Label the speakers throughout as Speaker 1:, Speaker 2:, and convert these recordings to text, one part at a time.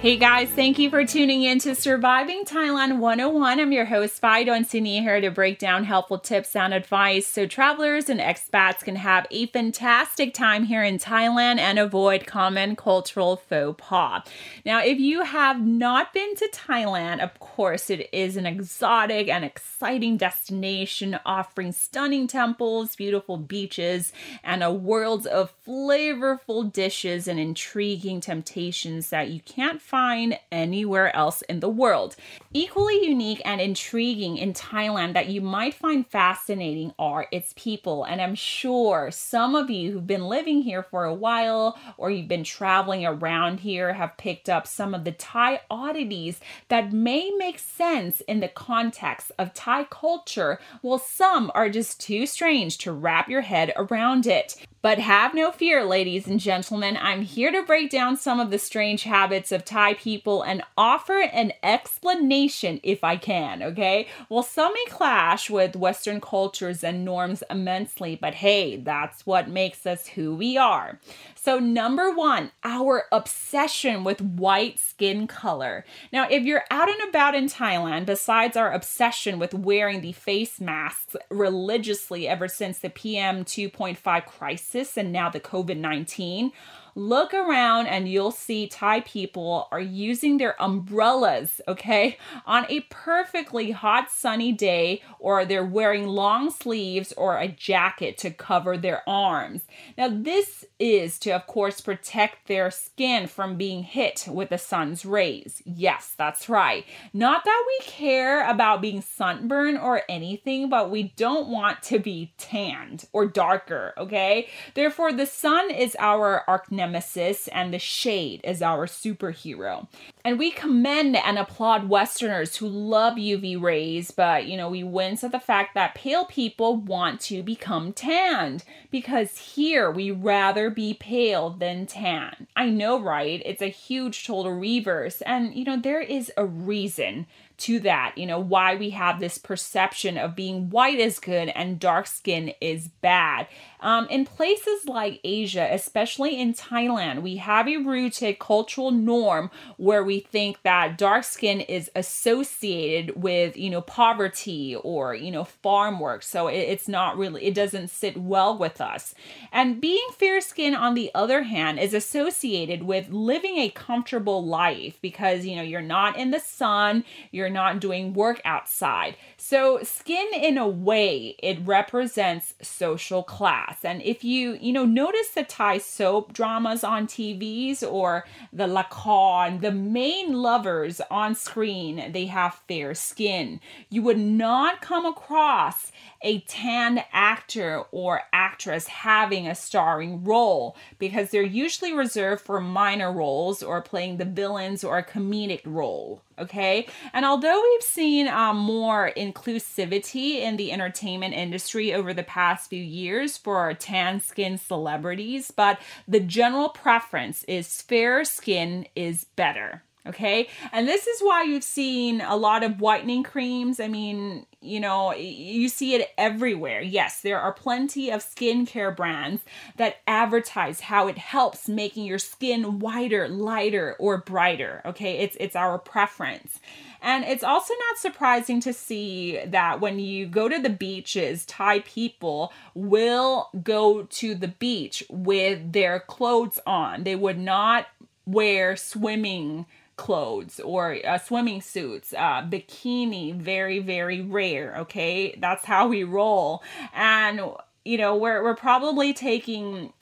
Speaker 1: Hey guys, thank you for tuning in to Surviving Thailand 101. I'm your host, Fido Sydney, here to break down helpful tips and advice so travelers and expats can have a fantastic time here in Thailand and avoid common cultural faux pas. Now, if you have not been to Thailand, of course, it is an exotic and exciting destination offering stunning temples, beautiful beaches, and a world of flavorful dishes and intriguing temptations that you can't find anywhere else in the world. Equally unique and intriguing in Thailand that you might find fascinating are its people. And I'm sure some of you who've been living here for a while or you've been traveling around here have picked up some of the Thai oddities that may make sense in the context of Thai culture, while some are just too strange to wrap your head around it. But have no fear, ladies and gentlemen. I'm here to break down some of the strange habits of Thai people and offer an explanation if I can, okay? Well, some may clash with Western cultures and norms immensely, but hey, that's what makes us who we are. So, number one, our obsession with white skin color. Now, if you're out and about in Thailand, besides our obsession with wearing the face masks religiously ever since the PM 2.5 crisis and now the COVID 19, look around and you'll see Thai people are using their umbrellas, okay, on a perfectly hot sunny day, or they're wearing long sleeves or a jacket to cover their arms. Now, this is to, of course, protect their skin from being hit with the sun's rays. Yes, that's right. Not that we care about being sunburned or anything, but we don't want to be tanned or darker, okay? Therefore, the sun is our arch nemesis and the shade is our superhero. And we commend and applaud Westerners who love UV rays, but you know, we wince at the fact that pale people want to become tanned because here we rather be pale than tan. I know, right? It's a huge total reverse, and you know, there is a reason to that, you know, why we have this perception of being white is good and dark skin is bad. Um, in places like Asia, especially in Thailand, we have a rooted cultural norm where we think that dark skin is associated with, you know, poverty or, you know, farm work. So it, it's not really, it doesn't sit well with us. And being fair skinned, on the other hand, is associated with living a comfortable life because, you know, you're not in the sun, you're not doing work outside. So skin, in a way, it represents social class class. And if you, you know, notice the Thai soap dramas on TVs or the lakorn, the main lovers on screen, they have fair skin. You would not come across a tan actor or actress having a starring role because they're usually reserved for minor roles or playing the villains or a comedic role okay? And although we've seen um, more inclusivity in the entertainment industry over the past few years for tan skin celebrities, but the general preference is fair skin is better. Okay. And this is why you've seen a lot of whitening creams. I mean, you know, you see it everywhere. Yes, there are plenty of skincare brands that advertise how it helps making your skin whiter, lighter, or brighter. Okay. It's it's our preference. And it's also not surprising to see that when you go to the beaches, Thai people will go to the beach with their clothes on. They would not wear swimming clothes or uh, swimming suits, uh, bikini, very, very rare. Okay. That's how we roll. And, you know, we're, we're probably taking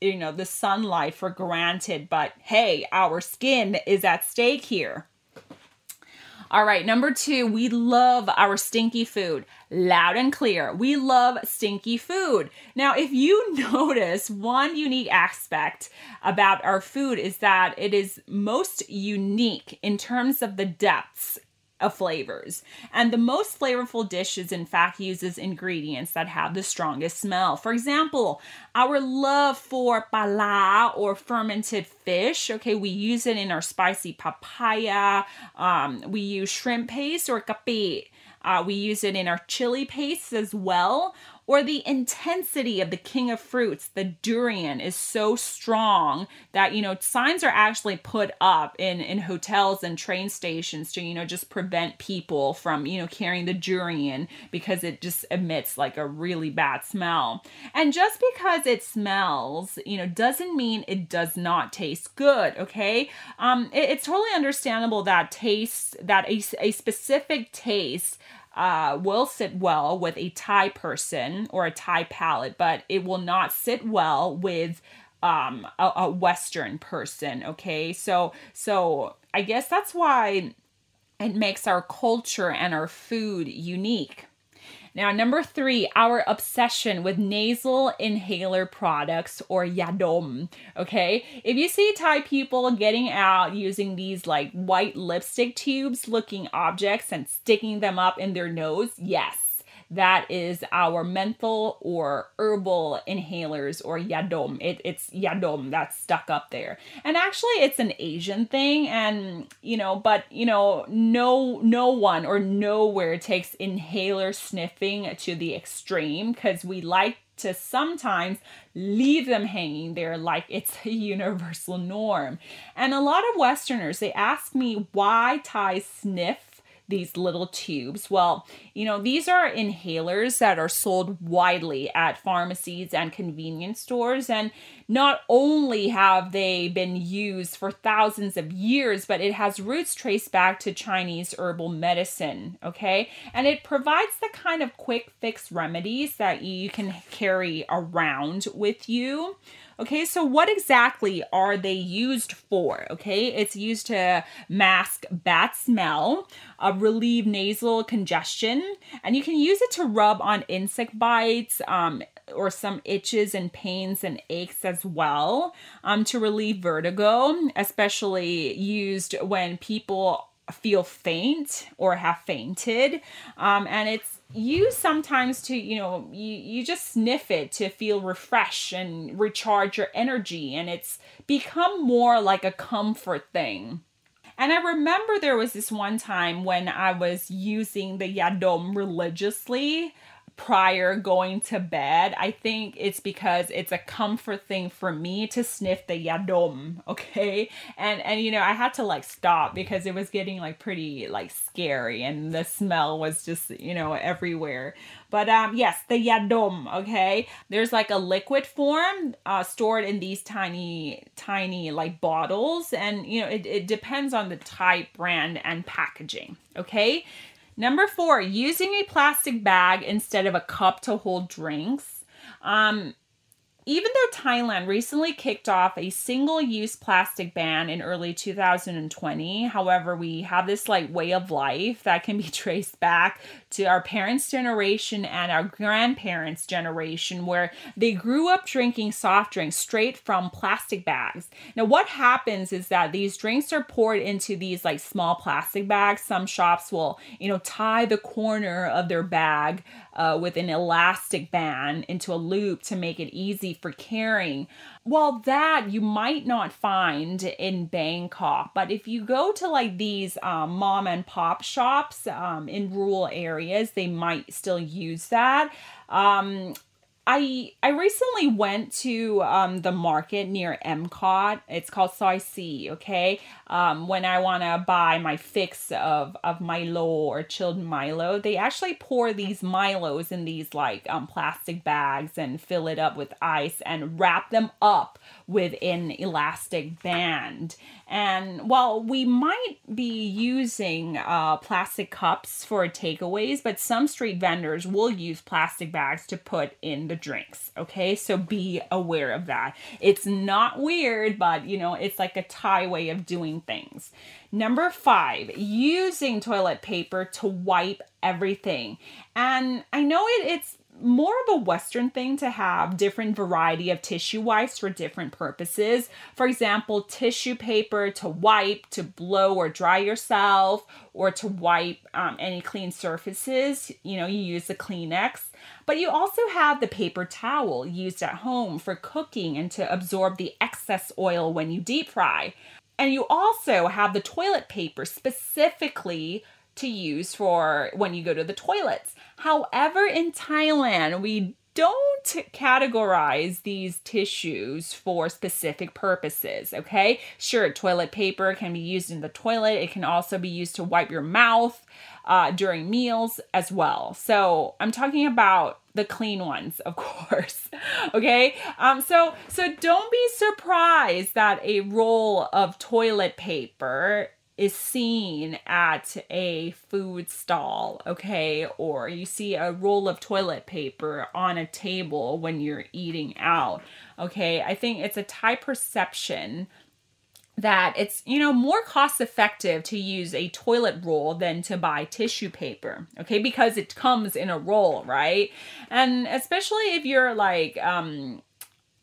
Speaker 1: you know the sunlight for granted but hey our skin is at stake here all right, number two, we love our stinky food. Loud and clear. We love stinky food. Now, if you notice, one unique aspect about our food is that it is most unique in terms of the depths of flavors. And the most flavorful dishes, in fact, uses ingredients that have the strongest smell. For example, our love for pala or fermented fish, okay, we use it in our spicy papaya. Um, we use shrimp paste or capi. Uh, we use it in our chili paste as well or the intensity of the king of fruits, the durian, is so strong that, you know, signs are actually put up in, in hotels and train stations to, you know, just prevent people from, you know, carrying the durian because it just emits like a really bad smell. And just because it smells, you know, doesn't mean it does not taste good, okay? Um, it, it's totally understandable that taste, that a, a specific taste uh, will sit well with a Thai person or a Thai palate, but it will not sit well with um, a, a Western person. Okay, so so I guess that's why it makes our culture and our food unique. Now, number three, our obsession with nasal inhaler products or yadom. Okay, if you see Thai people getting out using these like white lipstick tubes looking objects and sticking them up in their nose, yes that is our menthol or herbal inhalers or yadom. It, it's yadom that's stuck up there. And actually it's an Asian thing and you know, but you know, no no one or nowhere takes inhaler sniffing to the extreme because we like to sometimes leave them hanging there like it's a universal norm. And a lot of Westerners, they ask me why Thais sniff these little tubes. Well, you know, these are inhalers that are sold widely at pharmacies and convenience stores. And not only have they been used for thousands of years, but it has roots traced back to Chinese herbal medicine. Okay. And it provides the kind of quick fix remedies that you can carry around with you. Okay, so what exactly are they used for? Okay, it's used to mask bad smell, uh, relieve nasal congestion, and you can use it to rub on insect bites um, or some itches and pains and aches as well um, to relieve vertigo, especially used when people feel faint or have fainted. Um, and it's used sometimes to, you know, you, you just sniff it to feel refresh and recharge your energy. And it's become more like a comfort thing. And I remember there was this one time when I was using the Yadom religiously prior going to bed. I think it's because it's a comfort thing for me to sniff the yadom, okay? And and you know, I had to like stop because it was getting like pretty like scary and the smell was just, you know, everywhere. But um yes, the yadom, okay? There's like a liquid form uh stored in these tiny tiny like bottles and you know, it, it depends on the type, brand and packaging, okay? Number four, using a plastic bag instead of a cup to hold drinks. Um, even though Thailand recently kicked off a single use plastic ban in early 2020, however, we have this like way of life that can be traced back to our parents' generation and our grandparents' generation where they grew up drinking soft drinks straight from plastic bags. Now, what happens is that these drinks are poured into these like small plastic bags. Some shops will, you know, tie the corner of their bag uh, with an elastic band into a loop to make it easy for carrying. Well, that you might not find in Bangkok, but if you go to like these um, mom and pop shops um, in rural areas, they might still use that. Um, I I recently went to um, the market near Epcot. It's called Soi C. Okay, um, when I want to buy my fix of of Milo or chilled Milo, they actually pour these Milos in these like um, plastic bags and fill it up with ice and wrap them up with an elastic band. And while we might be using uh, plastic cups for takeaways, but some street vendors will use plastic bags to put in the drinks. Okay, so be aware of that. It's not weird, but you know, it's like a Thai way of doing things. Number five, using toilet paper to wipe everything. And I know it, it's more of a western thing to have different variety of tissue wipes for different purposes for example tissue paper to wipe to blow or dry yourself or to wipe um, any clean surfaces you know you use the kleenex but you also have the paper towel used at home for cooking and to absorb the excess oil when you deep fry and you also have the toilet paper specifically to use for when you go to the toilets. However, in Thailand, we don't categorize these tissues for specific purposes, okay? Sure, toilet paper can be used in the toilet, it can also be used to wipe your mouth uh, during meals as well. So I'm talking about the clean ones, of course. okay? Um, so so don't be surprised that a roll of toilet paper is seen at a food stall, okay, or you see a roll of toilet paper on a table when you're eating out, okay. I think it's a Thai perception that it's you know more cost effective to use a toilet roll than to buy tissue paper okay? Because it comes in a roll right? And especially if you're like um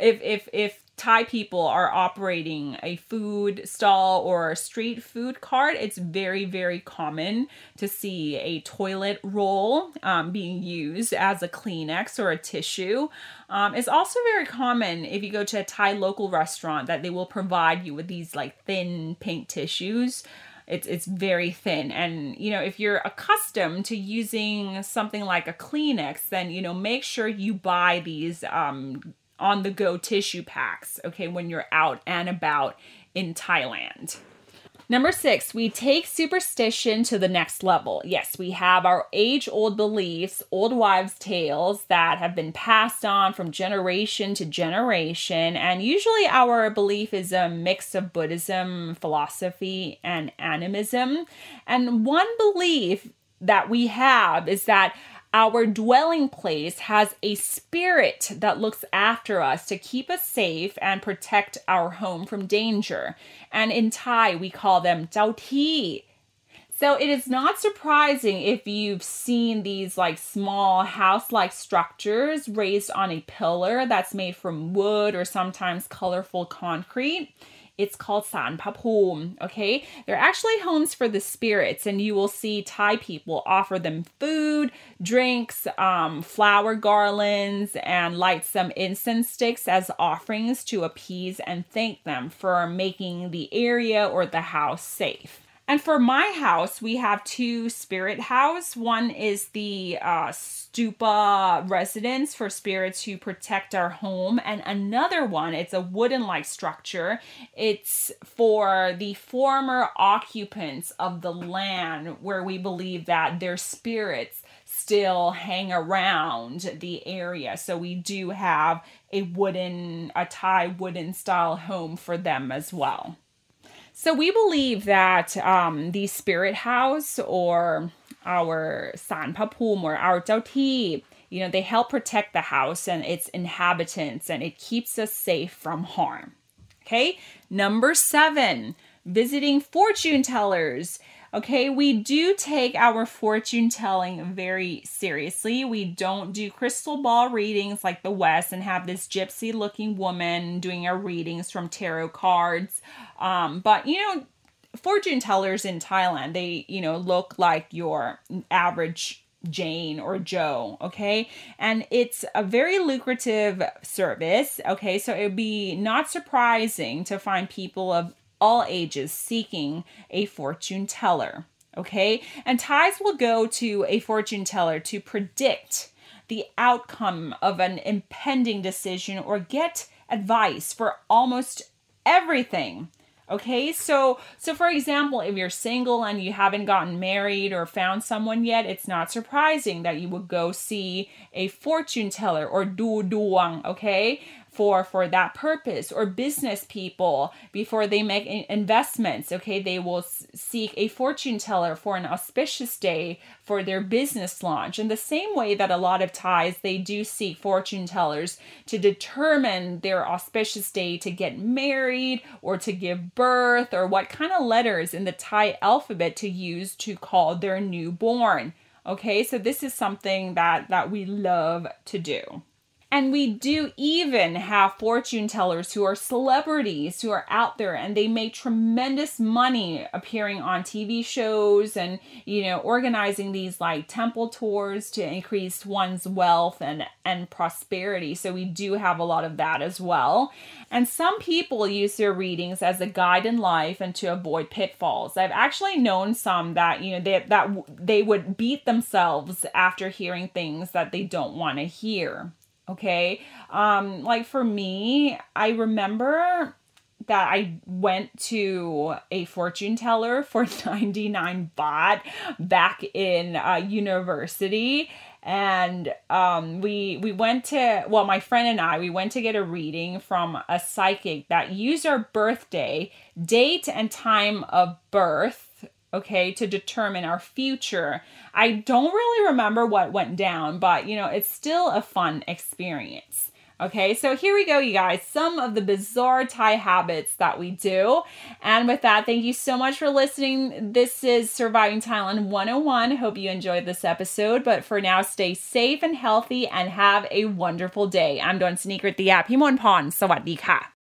Speaker 1: if if if Thai people are operating a food stall or a street food cart, it's very, very common to see a toilet roll um, being used as a Kleenex or a tissue. Um, it's also very common if you go to a Thai local restaurant that they will provide you with these like thin pink tissues it's it's very thin and you know if you're accustomed to using something like a kleenex then you know make sure you buy these um, on the go tissue packs, okay, when you're out and about in Thailand. Number six, we take superstition to the next level. Yes, we have our age old beliefs, old wives' tales that have been passed on from generation to generation. And usually our belief is a mix of Buddhism, philosophy, and animism. And one belief that we have is that our dwelling place has a spirit that looks after us to keep us safe and protect our home from danger. And in Thai, we call them Jiao Ti. So it is not surprising if you've seen these like small house like structures raised on a pillar that's made from wood or sometimes colorful concrete. It's called San Papum. Okay, they're actually homes for the spirits, and you will see Thai people offer them food, drinks, um, flower garlands, and light some incense sticks as offerings to appease and thank them for making the area or the house safe. And for my house, we have two spirit house. One is the uh, stupa residence for spirits who protect our home, and another one, it's a wooden like structure. It's for the former occupants of the land where we believe that their spirits still hang around the area. So we do have a wooden, a Thai wooden style home for them as well. So we believe that um, the spirit house or our san papum or our Ti, you know, they help protect the house and its inhabitants and it keeps us safe from harm. Okay, number seven, visiting fortune tellers. Okay, we do take our fortune telling very seriously. We don't do crystal ball readings like the West and have this gypsy looking woman doing our readings from tarot cards. Um, but you know, fortune tellers in Thailand, they, you know, look like your average Jane or Joe, okay? And it's a very lucrative service, okay? So it would be not surprising to find people of all ages seeking a fortune teller. Okay. And Thais will go to a fortune teller to predict the outcome of an impending decision or get advice for almost everything. Okay, so so for example, if you're single and you haven't gotten married or found someone yet, it's not surprising that you would go see a fortune teller or du duang, okay? For for that purpose or business people before they make investments okay? They will seek a fortune teller for an auspicious day for their business launch. In the same way that a lot of Thais they do seek fortune tellers to determine their auspicious day to get married or to give birth or what kind of letters in the thai alphabet to use to call their newborn Okay, so this is something that that we love to do. And we do even have fortune tellers who are celebrities who are out there and they make tremendous money appearing on TV shows and, you know, organizing these like temple tours to increase one's wealth and, and prosperity. So we do have a lot of that as well. And some people use their readings as a guide in life and to avoid pitfalls. I've actually known some that, you know, they, that they would beat themselves after hearing things that they don't want to hear. Okay. Um, like for me, I remember that I went to a fortune teller for 99 baht back in uh, university and um, we we went to well my friend and I we went to get a reading from a psychic that used our birthday date and time of birth okay, to determine our future. I don't really remember what went down, but you know, it's still a fun experience. Okay, so here we go, you guys. Some of the bizarre Thai habits that we do. And with that, thank you so much for listening. This is Surviving Thailand 101. Hope you enjoyed this episode. But for now, stay safe and healthy and have a wonderful day. I'm Don Sneaker at the app. Himon Pon. Sawadee ka.